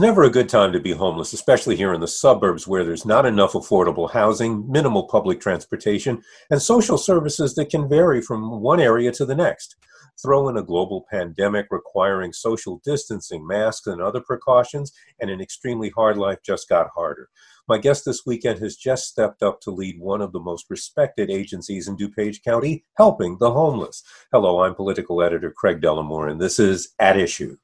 never a good time to be homeless, especially here in the suburbs where there's not enough affordable housing, minimal public transportation, and social services that can vary from one area to the next. Throw in a global pandemic requiring social distancing, masks, and other precautions, and an extremely hard life just got harder. My guest this weekend has just stepped up to lead one of the most respected agencies in DuPage County, helping the homeless. Hello, I'm political editor Craig Dellimore, and this is At Issue.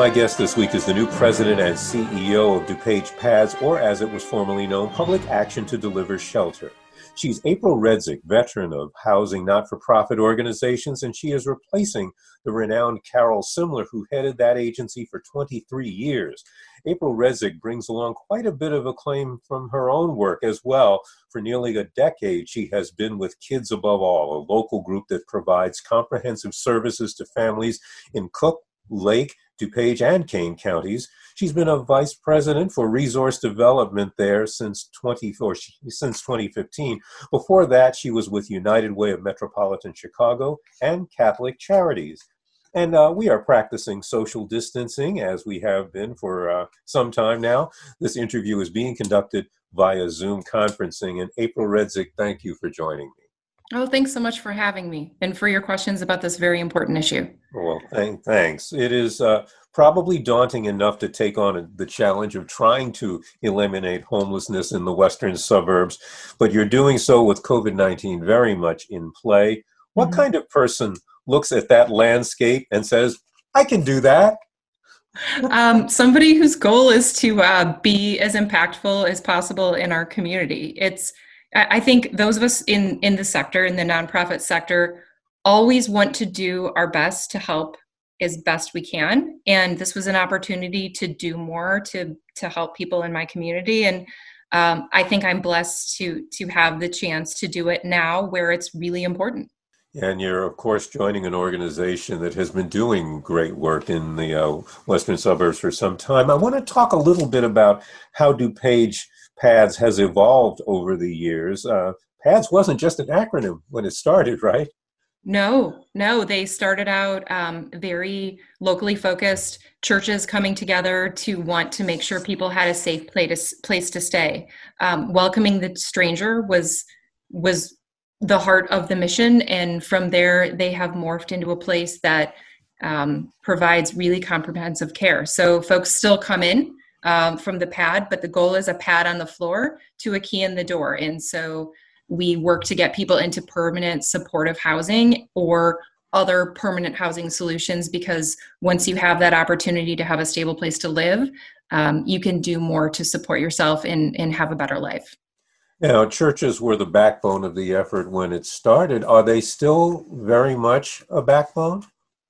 My guest this week is the new president and CEO of DuPage PADS, or as it was formerly known, Public Action to Deliver Shelter. She's April Redzich, veteran of housing not for profit organizations, and she is replacing the renowned Carol Simler, who headed that agency for 23 years. April Redzich brings along quite a bit of acclaim from her own work as well. For nearly a decade, she has been with Kids Above All, a local group that provides comprehensive services to families in Cook, Lake, DuPage, and Kane counties. She's been a vice president for resource development there since 20 or since 2015. Before that, she was with United Way of Metropolitan Chicago and Catholic Charities. And uh, we are practicing social distancing as we have been for uh, some time now. This interview is being conducted via Zoom conferencing. And April Redzich, thank you for joining me. Oh, thanks so much for having me and for your questions about this very important issue. Well, thank, thanks. It is uh, probably daunting enough to take on the challenge of trying to eliminate homelessness in the western suburbs, but you're doing so with COVID 19 very much in play. What mm-hmm. kind of person looks at that landscape and says, I can do that? um, somebody whose goal is to uh, be as impactful as possible in our community. It's I think those of us in in the sector, in the nonprofit sector, always want to do our best to help as best we can. And this was an opportunity to do more to to help people in my community. And um, I think I'm blessed to to have the chance to do it now, where it's really important. And you're, of course, joining an organization that has been doing great work in the uh, western suburbs for some time. I want to talk a little bit about how DuPage PADS has evolved over the years. Uh, PADS wasn't just an acronym when it started, right? No, no. They started out um, very locally focused, churches coming together to want to make sure people had a safe place to, place to stay. Um, welcoming the stranger was was the heart of the mission, and from there they have morphed into a place that um, provides really comprehensive care. So folks still come in um, from the pad, but the goal is a pad on the floor to a key in the door. And so we work to get people into permanent supportive housing or other permanent housing solutions because once you have that opportunity to have a stable place to live, um, you can do more to support yourself and, and have a better life. Now, churches were the backbone of the effort when it started. Are they still very much a backbone?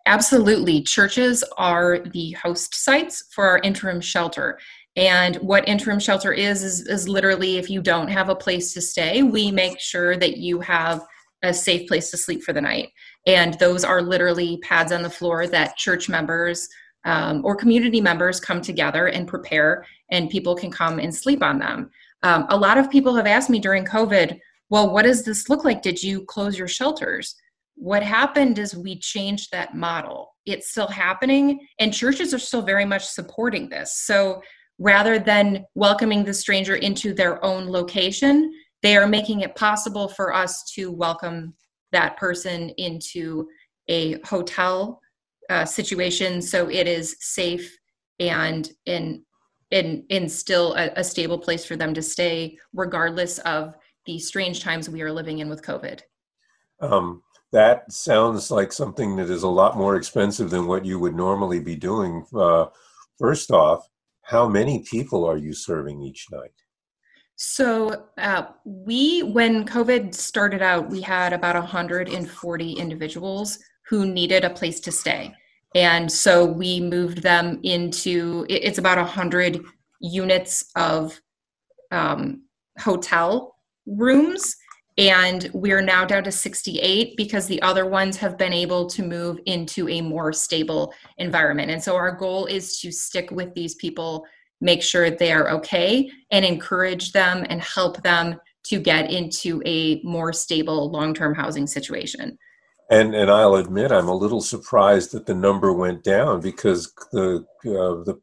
Absolutely. Churches are the host sites for our interim shelter. And what interim shelter is, is, is literally if you don't have a place to stay, we make sure that you have a safe place to sleep for the night. And those are literally pads on the floor that church members um, or community members come together and prepare, and people can come and sleep on them. Um, a lot of people have asked me during COVID, well, what does this look like? Did you close your shelters? What happened is we changed that model. It's still happening, and churches are still very much supporting this. So rather than welcoming the stranger into their own location, they are making it possible for us to welcome that person into a hotel uh, situation so it is safe and in in in still a, a stable place for them to stay regardless of the strange times we are living in with covid um, that sounds like something that is a lot more expensive than what you would normally be doing uh, first off how many people are you serving each night so uh, we, when COVID started out, we had about 140 individuals who needed a place to stay, and so we moved them into. It's about 100 units of um, hotel rooms, and we're now down to 68 because the other ones have been able to move into a more stable environment. And so our goal is to stick with these people make sure they are okay and encourage them and help them to get into a more stable long-term housing situation. And and I'll admit I'm a little surprised that the number went down because the uh, the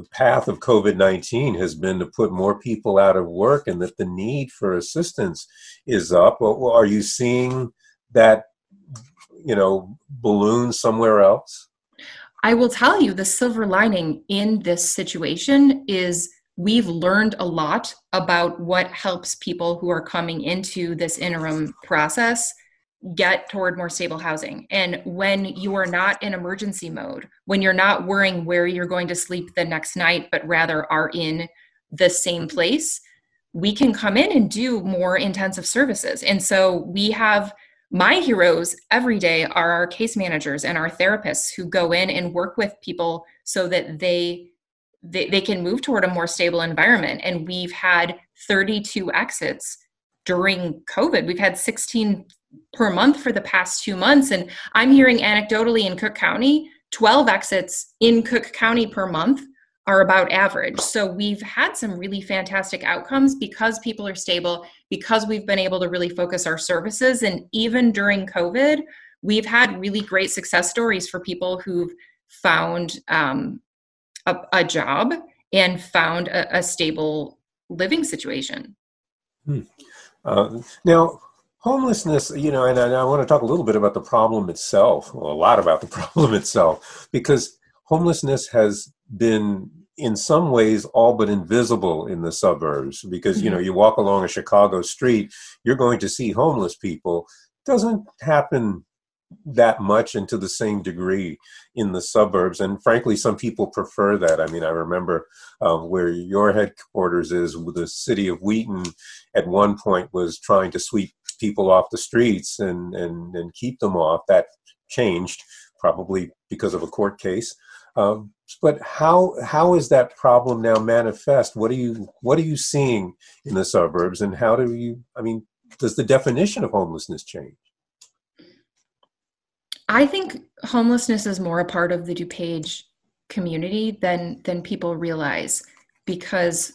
the path of COVID 19 has been to put more people out of work and that the need for assistance is up. Are you seeing that, you know, balloon somewhere else? I will tell you the silver lining in this situation is we've learned a lot about what helps people who are coming into this interim process get toward more stable housing. And when you are not in emergency mode, when you're not worrying where you're going to sleep the next night, but rather are in the same place, we can come in and do more intensive services. And so we have my heroes every day are our case managers and our therapists who go in and work with people so that they they, they can move toward a more stable environment and we've had 32 exits during covid we've had 16 per month for the past two months and i'm hearing anecdotally in cook county 12 exits in cook county per month are about average. So we've had some really fantastic outcomes because people are stable, because we've been able to really focus our services. And even during COVID, we've had really great success stories for people who've found um, a, a, job and found a, a stable living situation. Hmm. Uh, now, homelessness, you know, and I, I want to talk a little bit about the problem itself, well, a lot about the problem itself, because homelessness has been in some ways all but invisible in the suburbs because mm-hmm. you know mm-hmm. you walk along a chicago street you're going to see homeless people doesn't happen that much and to the same degree in the suburbs and frankly some people prefer that i mean i remember um, where your headquarters is the city of wheaton at one point was trying to sweep people off the streets and and, and keep them off that changed probably because of a court case um, but how how is that problem now manifest? What are you what are you seeing in the suburbs, and how do you? I mean, does the definition of homelessness change? I think homelessness is more a part of the DuPage community than than people realize because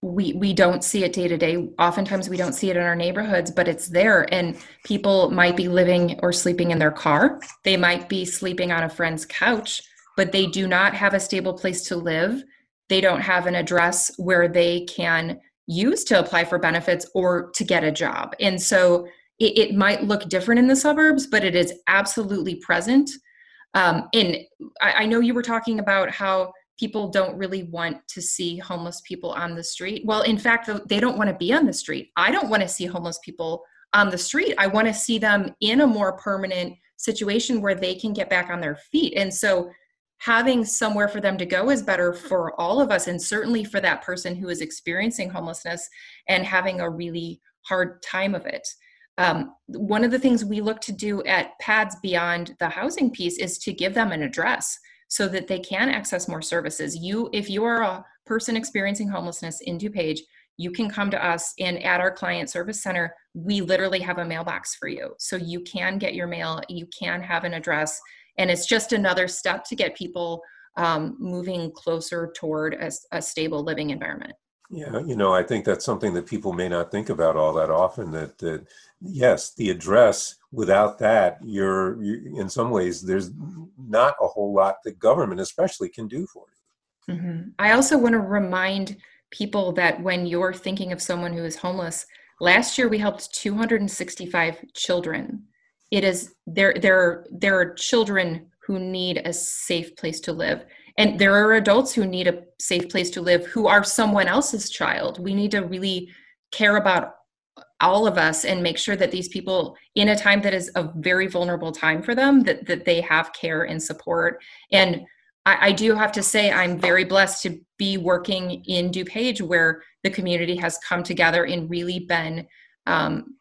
we we don't see it day to day oftentimes we don't see it in our neighborhoods but it's there and people might be living or sleeping in their car they might be sleeping on a friend's couch but they do not have a stable place to live. They don't have an address where they can use to apply for benefits or to get a job. And so it, it might look different in the suburbs, but it is absolutely present. Um, and I, I know you were talking about how people don't really want to see homeless people on the street. Well, in fact, they don't want to be on the street. I don't want to see homeless people on the street. I want to see them in a more permanent situation where they can get back on their feet. And so having somewhere for them to go is better for all of us and certainly for that person who is experiencing homelessness and having a really hard time of it um, one of the things we look to do at pads beyond the housing piece is to give them an address so that they can access more services. You if you are a person experiencing homelessness in DuPage you can come to us and at our client service center we literally have a mailbox for you. So you can get your mail you can have an address and it's just another step to get people um, moving closer toward a, a, stable living environment yeah you know i think that's something that people may not think about all that often that, that yes the address without that you're, you're in some ways there's not a whole lot that government especially can do for you mm-hmm. i also want to remind people that when you're thinking of someone who is homeless, last year we helped 265 children. It is there there there are children who need a safe place to live. And there are adults who need a safe place to live who are someone else's child. We need to really care about all of us and make sure that these people in a time that is a very vulnerable time for them that, that they have care and support and I, I do have to say i'm very blessed to be working in dupage where the community has come together and really been um,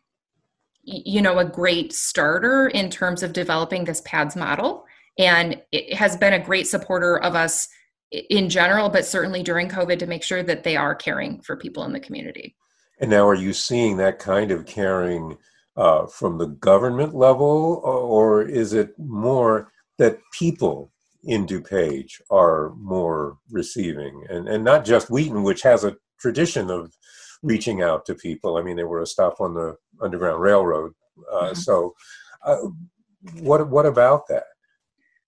you know a great starter in terms of developing this pads model and it has been a great supporter of us in general but certainly during covid to make sure that they are caring for people in the community and now, are you seeing that kind of caring uh, from the government level, or is it more that people in DuPage are more receiving, and and not just Wheaton, which has a tradition of reaching out to people. I mean, they were a stop on the Underground Railroad, uh, mm-hmm. so. Uh, what what about that?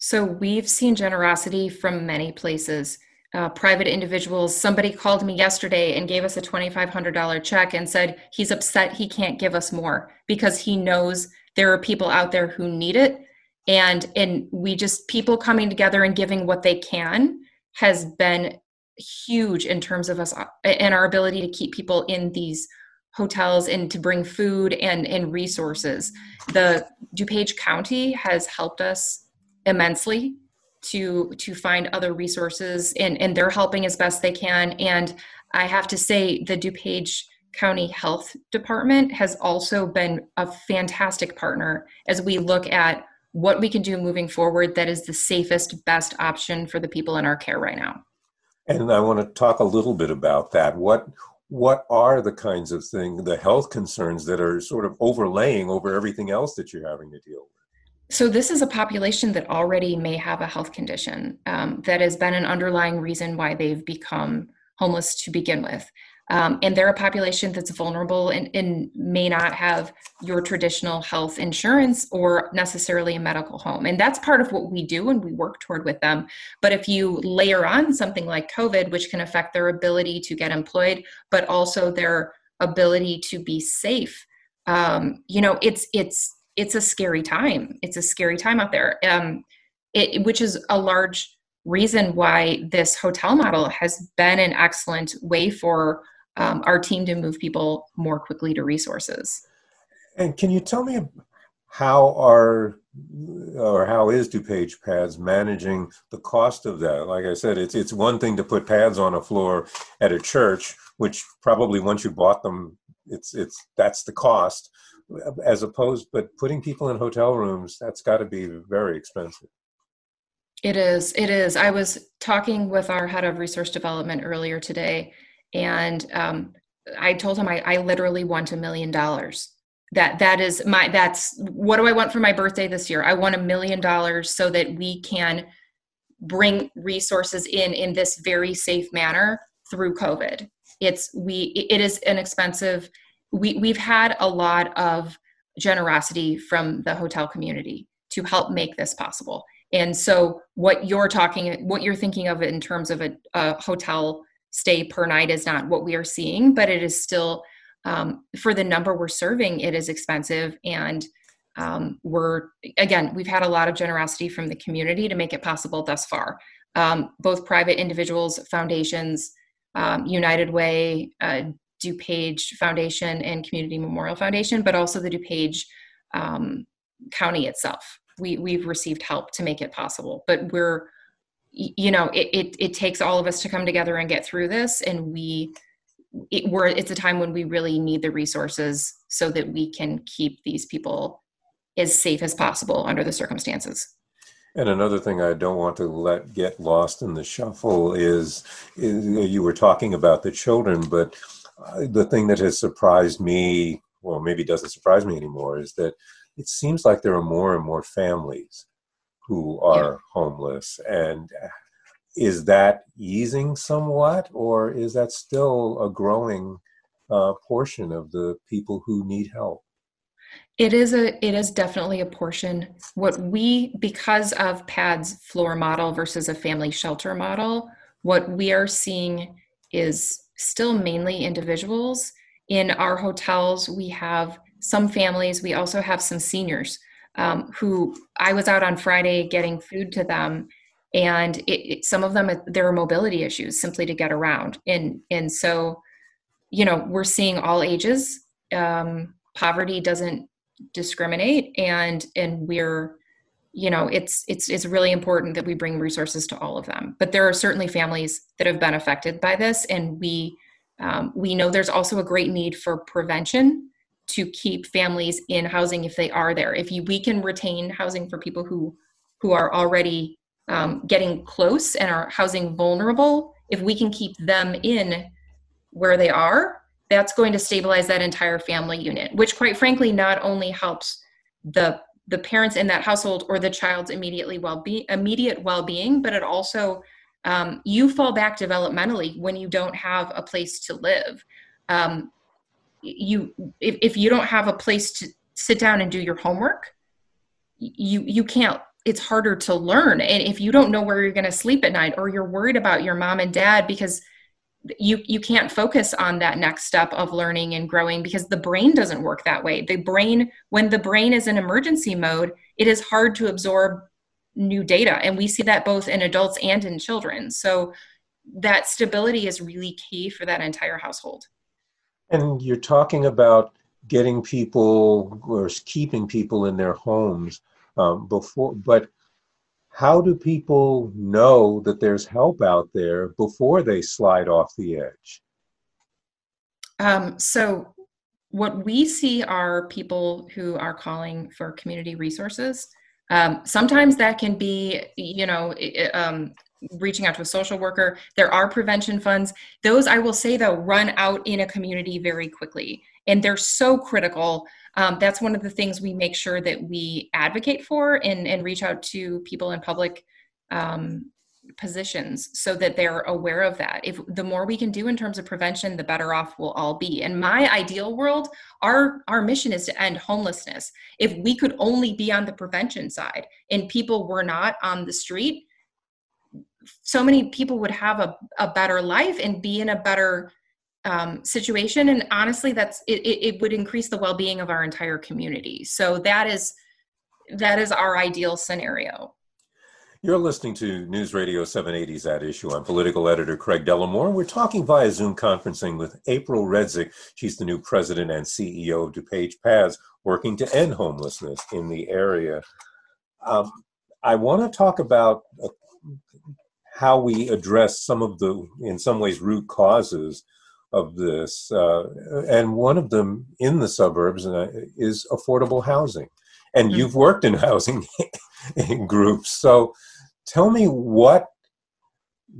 So we've seen generosity from many places uh, private individuals. Somebody called me yesterday and gave us a $2,500 check and said he's upset he can't give us more because he knows there are people out there who need it. And, and we just, people coming together and giving what they can has been huge in terms of us and our ability to keep people in these hotels and to bring food and, and resources. The DuPage County has helped us immensely to to find other resources and and they're helping as best they can. And i have to say the dupage county health department has also been a fantastic partner as we look at what we can do moving forward that is the safest best option for the people in our care right now. And i want to talk a little bit about that. What what are the kinds of things the health concerns that are sort of overlaying over everything else that you're having to deal with so, this is a population that already may have a health condition um, that has been an underlying reason why they've become homeless to begin with. Um, and they're a population that's vulnerable and, and, may not have your traditional health insurance or necessarily a medical home. And that's part of what we do and we work toward with them. But if you layer on something like COVID, which can affect their ability to get employed, but also their ability to be safe, um, you know, it's it's it's a scary time. It's a scary time out there, um, it, which is a large reason why this hotel model has been an excellent way for um, our team to move people more quickly to resources. And can you tell me how are or how is DuPage Pads managing the cost of that? Like I said, it's it's one thing to put pads on a floor at a church, which probably once you bought them, it's it's that's the cost as opposed but putting people in hotel rooms that's got to be very expensive. It is it is. I was talking with our head of resource development earlier today and um, i told him I, I literally want a million dollars. That that is my that's what do i want for my birthday this year? I want a million dollars so that we can bring resources in in this very safe manner through covid. It's we it is an expensive we, we've had a lot of generosity from the hotel community to help make this possible. And so, what you're talking, what you're thinking of in terms of a, a hotel stay per night is not what we are seeing, but it is still um, for the number we're serving, it is expensive. And um, we're, again, we've had a lot of generosity from the community to make it possible thus far. Um, both private individuals, foundations, um, United Way, uh, DuPage Foundation and Community Memorial Foundation, but also the DuPage um, County itself. We, we've received help to make it possible, but we're, you know, it, it, it takes all of us to come together and get through this. And we, it, we're, it's a time when we really need the resources so that we can keep these people as safe as possible under the circumstances. And another thing I don't want to let get lost in the shuffle is, is you were talking about the children, but the thing that has surprised me, well, maybe doesn't surprise me anymore, is that it seems like there are more and more families who are yeah. homeless. And is that easing somewhat, or is that still a growing uh, portion of the people who need help? It is a it is definitely a portion. What we because of PAD's floor model versus a family shelter model, what we are seeing is still mainly individuals. In our hotels, we have some families, we also have some seniors um, who I was out on Friday getting food to them. And it, it, some of them, there are mobility issues simply to get around. And, and so, you know, we're seeing all ages. Um, poverty doesn't discriminate and, and we're, you know it's it's it's really important that we bring resources to all of them. But there are certainly families that have been affected by this and we um, we know there's also a great need for prevention to keep families in housing if they are there. If you, we can retain housing for people who who are already um, getting close and are housing vulnerable if we can keep them in where they are that's going to stabilize that entire family unit which quite frankly not only helps the the parents in that household or the child's immediately well be immediate well-being but it also um, you fall back developmentally when you don't have a place to live. Um, you if, if you don't have a place to sit down and do your homework you you can't it's harder to learn. And if you don't know where you're going to sleep at night or you're worried about your mom and dad because you you can't focus on that next step of learning and growing because the brain doesn't work that way. The brain when the brain is in emergency mode it is hard to absorb new data and we see that both in adults and in children. So that stability is really key for that entire household. And you're talking about getting people or keeping people in their homes um, before but how do people know that there's help out there before they slide off the edge? Um, so, what we see are people who are calling for community resources. Um, sometimes that can be, you know, um, reaching out to a social worker. There are prevention funds. Those, I will say, though, run out in a community very quickly. And they're so critical um, that's one of the things we make sure that we advocate for and, and reach out to people in public um, positions so that they're aware of that. If the more we can do in terms of prevention, the better off we'll all be. In my ideal world, our our mission is to end homelessness. If we could only be on the prevention side and people were not on the street, so many people would have a, a better life and be in a better um, situation and honestly that's it, it would increase the well-being of our entire community so that is that is our ideal scenario you're listening to News Radio 780's At Issue. I'm political editor Craig Dellimore. We're talking via Zoom conferencing with April Redzich. She's the new president and CEO of DuPage PADS, working to end homelessness in the area. Um, I want to talk about uh, how we address some of the, in some ways, root causes of this, uh, and one of them in the suburbs is affordable housing. And mm-hmm. you've worked in housing in groups, so tell me what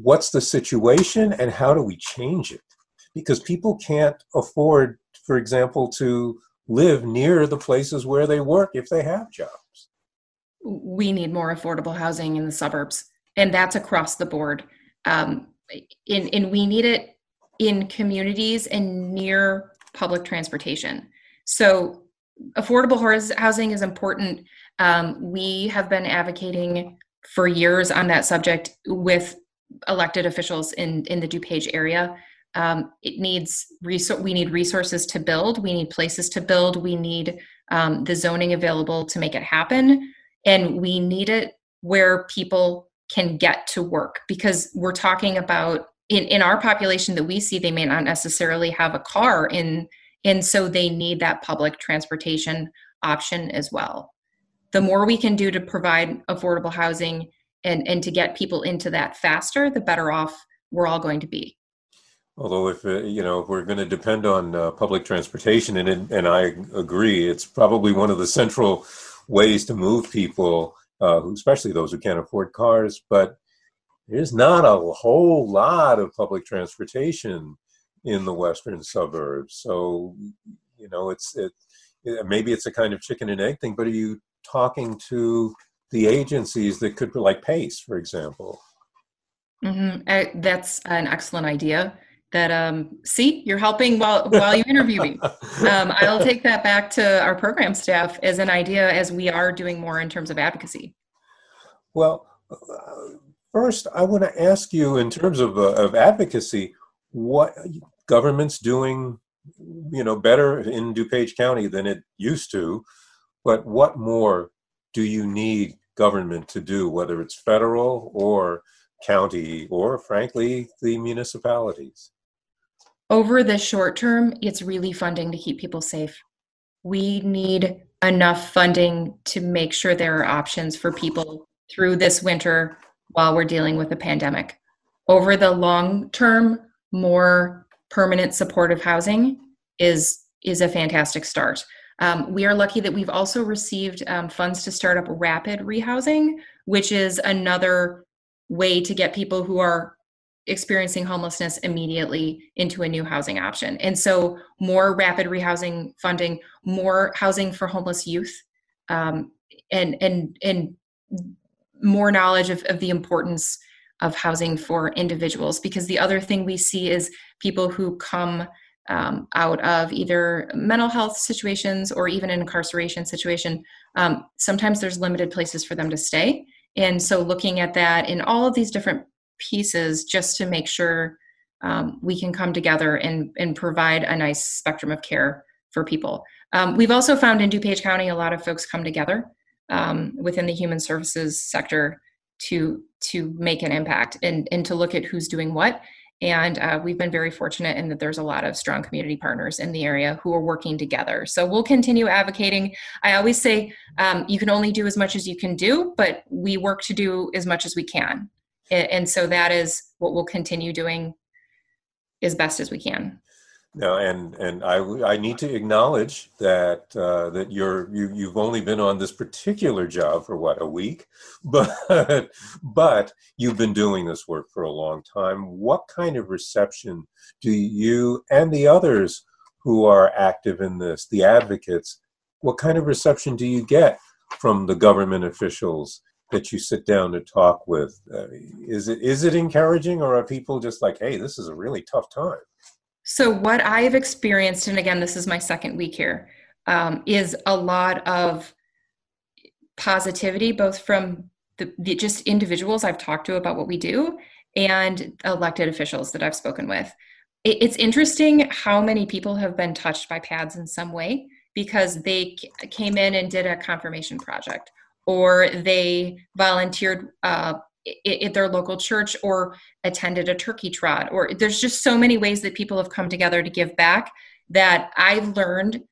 what's the situation and how do we change it? Because people can't afford, for example, to live near the places where they work if they have jobs. We need more affordable housing in the suburbs, and that's across the board. Um, and, and we need it in communities and near public transportation. So, affordable housing is important. Um, we have been advocating for years on that subject with elected officials in, in the DuPage area. Um, it needs resor- we need resources to build, we need places to build, we need um, the zoning available to make it happen, and we need it where people can get to work because we're talking about in, in our population that we see they may not necessarily have a car in and so they need that public transportation option as well. The more we can do to provide affordable housing and and to get people into that faster the better off we're all going to be. Although if uh, you know if we're going to depend on uh, public transportation and and I agree it's probably one of the central ways to move people uh, especially those who can't afford cars but there's not a whole lot of public transportation in the western suburbs. So, you know, it's it, maybe it's a kind of chicken and egg thing. But are you talking to the agencies that could, like Pace, for example? Mm-hmm. I, that's an excellent idea. That um, see, you're helping while while you interview me. Um, I'll take that back to our program staff as an idea as we are doing more in terms of advocacy. Well, uh, First, I want to ask you, in terms of, uh, of advocacy, what government's doing you know better in DuPage County than it used to but what more do you need government to do whether it's federal or county or frankly the municipalities? Over the short term it's really funding to keep people safe. We need enough funding to make sure there are options for people through this winter while we're dealing with a pandemic. Over the long term, more permanent supportive housing is is a fantastic start. Um, we are lucky that we've also received um, funds to start up rapid rehousing, which is another way to get people who are experiencing homelessness immediately into a new housing option. And so, more rapid rehousing funding, more housing for homeless youth, um, and and and more knowledge of, of the importance of housing for individuals. Because the other thing we see is people who come um, out of either mental health situations or even an incarceration situation. Um, sometimes there's limited places for them to stay. And so, looking at that in all of these different pieces just to make sure um, we can come together and, and provide a nice spectrum of care for people. Um, we've also found in DuPage County a lot of folks come together um, within the human services sector to to make an impact and, and to look at who's doing what. And uh, we've been very fortunate in that there's a lot of strong community partners in the area who are working together. So we'll continue advocating. I always say um, you can only do as much as you can do, but we work to do as much as we can and so that is what we'll continue doing as best as we can no, and and I I need to acknowledge that uh, that you're you you've only been on this particular job for what a week, but but you've been doing this work for a long time. What kind of reception do you and the others who are active in this, the advocates, what kind of reception do you get from the government officials that you sit down to talk with? Uh, is it is it encouraging or are people just like hey this is a really tough time so what i've experienced and again this is my second week here um, is a lot of positivity both from the, the just individuals i've talked to about what we do and elected officials that i've spoken with. It, it's interesting how many people have been touched by pads in some way because they came in and did a confirmation project or they volunteered uh, at their local church or attended a turkey trot or there's just so many ways that people have come together to give back that i've learned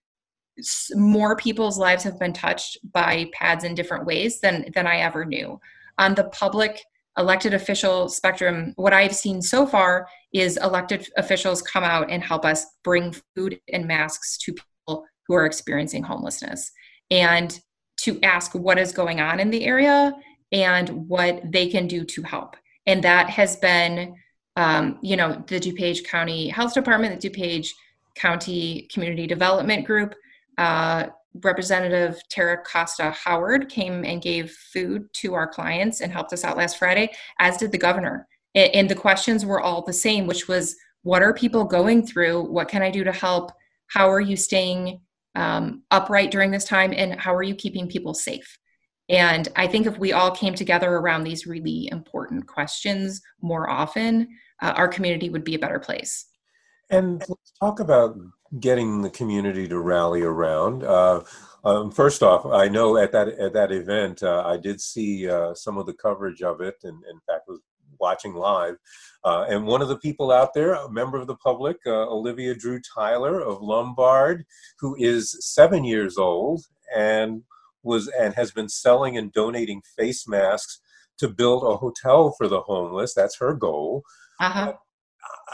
more people's lives have been touched by pads in different ways than than i ever knew. On the public elected official spectrum what i've seen so far is elected officials come out and help us bring food and masks to people who are experiencing homelessness. And to ask what is going on in the area and what they can do to help. And that has been, um, you know, the DuPage County Health Department, the DuPage County Community Development Group, uh, Representative Terra Costa Howard came and gave food to our clients and helped us out last Friday, as did the governor. And the questions were all the same, which was what are people going through? What can I do to help? How are you staying um, upright during this time and how are you keeping people safe and i think if we all came together around these really important questions more often uh, our community would be a better place and let's talk about getting the community to rally around uh, um, first off, I know at that at that event, uh, I did see uh, some of the coverage of it, and in fact was watching live. Uh, and one of the people out there, a member of the public, uh, Olivia Drew Tyler of Lombard, who is seven years old and was and has been selling and donating face masks to build a hotel for the homeless. That's her goal. Uh-huh.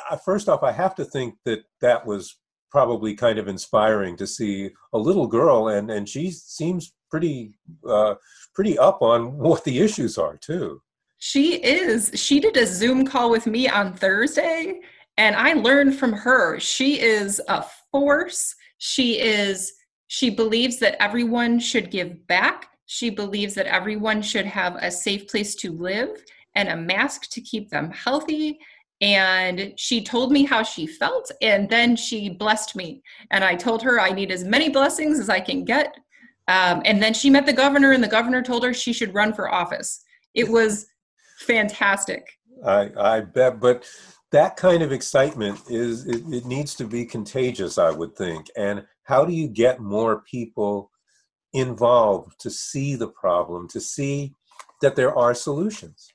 Uh, first off, I have to think that that was probably kind of inspiring to see a little girl, and and she seems pretty uh, pretty up on what the issues are too. She is. She did a Zoom call with me on Thursday, and I learned from her. She is a force. She is, she believes that everyone should give back. She believes that everyone should have a safe place to live and a mask to keep them healthy. And she told me how she felt, and then she blessed me. And I told her I need as many blessings as I can get. Um, and then she met the governor, and the governor told her she should run for office. It was fantastic. I, I bet. But that kind of excitement is it, it, needs to be contagious i would think and how do you get more people involved to see the problem to see that there are solutions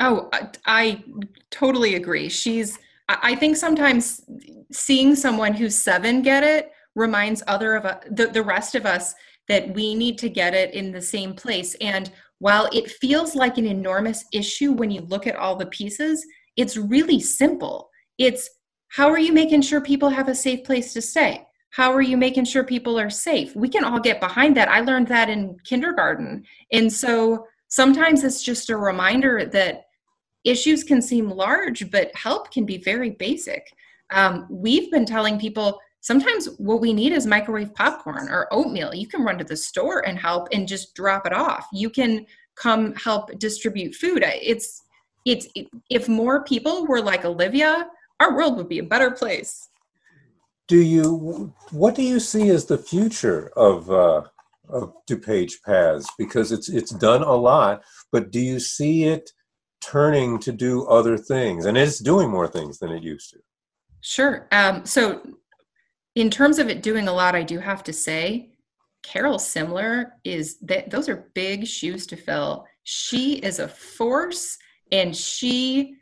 oh i, totally agree she's i think sometimes seeing someone who's seven get it reminds other of us, the, the rest of us that we need to get it in the same place and while it feels like an enormous issue when you look at all the pieces it's really simple. It's how are you making sure people have a safe place to stay? How are you making sure people are safe? We can all get behind that. I learned that in kindergarten. And so sometimes it's just a reminder that issues can seem large, but help can be very basic. Um, we've been telling people sometimes what we need is microwave popcorn or oatmeal. You can run to the store and help and just drop it off. You can come help distribute food. It's it's if more people were like Olivia, our world would be a better place. Do you what do you see as the future of uh, of DuPage PADS? Because it's it's done a lot, but do you see it turning to do other things? And it's doing more things than it used to. Sure. Um, so, in terms of it doing a lot, I do have to say, Carol Simler is that those are big shoes to fill. She is a force and she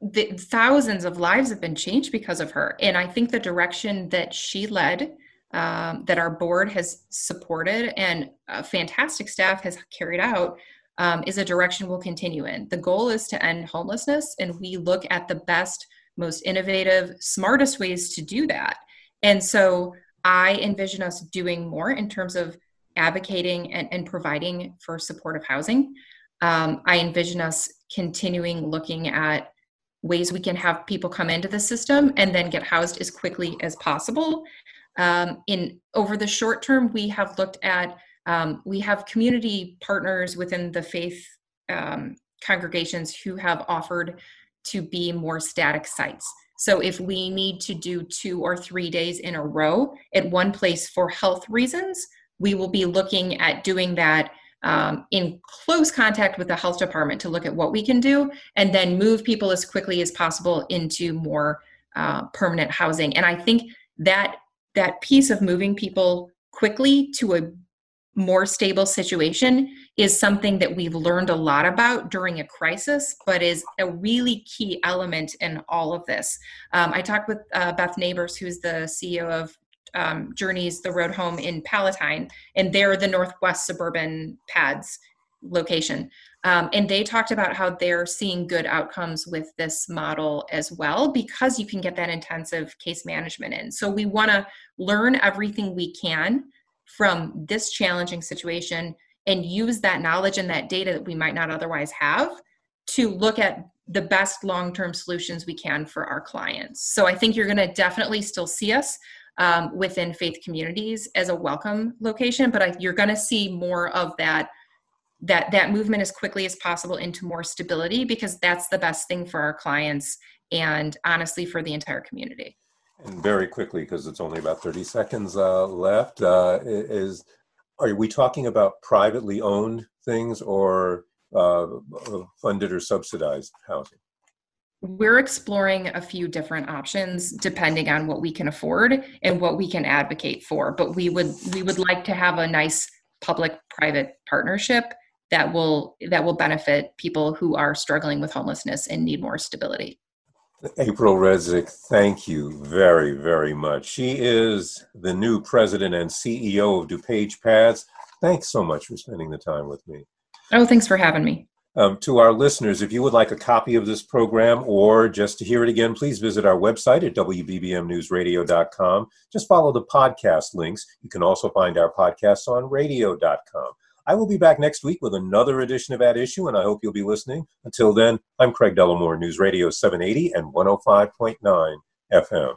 the thousands of lives have been changed because of her. And i think the direction that she led um, that our board has supported and a fantastic staff has carried out um, is a direction we'll continue in. The goal is to end homelessness and we look at the best most innovative smartest ways to do that. And so i envision us doing more in terms of advocating and, and providing for supportive housing. Um, I envision us continuing looking at ways we can have people come into the system and then get housed as quickly as possible. Um, in over the short term, we have looked at um, we have community partners within the faith um, congregations who have offered to be more static sites. So if we need to do two or three days in a row at one place for health reasons, we will be looking at doing that um, in close contact with the health department to look at what we can do and then move people as quickly as possible into more uh, permanent housing and i think that that piece of moving people quickly to a more stable situation is something that we've learned a lot about during a crisis, but is a really key element in all of this. Um, I talked with uh, Beth Nabors, who's the CEO of um, Journeys the Road Home in Palatine, and they're the Northwest Suburban PADS location. Um, and they talked about how they're seeing good outcomes with this model as well because you can get that intensive case management in. So we want to learn everything we can from this challenging situation and use that knowledge and that data that we might not otherwise have to look at the best long-term solutions we can for our clients. So I think you're going to definitely still see us um, within faith communities as a welcome location but I, you're going to see more of that that that movement as quickly as possible into more stability because that's the best thing for our clients and honestly for the entire community. And very quickly because it's only about 30 seconds uh, left uh, is are we talking about privately owned things or uh, funded or subsidized housing we're exploring a few different options depending on what we can afford and what we can advocate for but we would we would like to have a nice public private partnership that will that will benefit people who are struggling with homelessness and need more stability April Redzich, thank you very, very much. She is the new president and CEO of DuPage PADS. Thanks so much for spending the time with me. Oh, thanks for having me. Um, to our listeners, if you would like a copy of this program or just to hear it again, please visit our website at WBBMNewsRadio.com. Just follow the podcast links. You can also find our podcasts on radio.com. I will be back next week with another edition of At Issue, and I hope you'll be listening. Until then, I'm Craig Dellimore, News Radio 780 and 105.9 FM.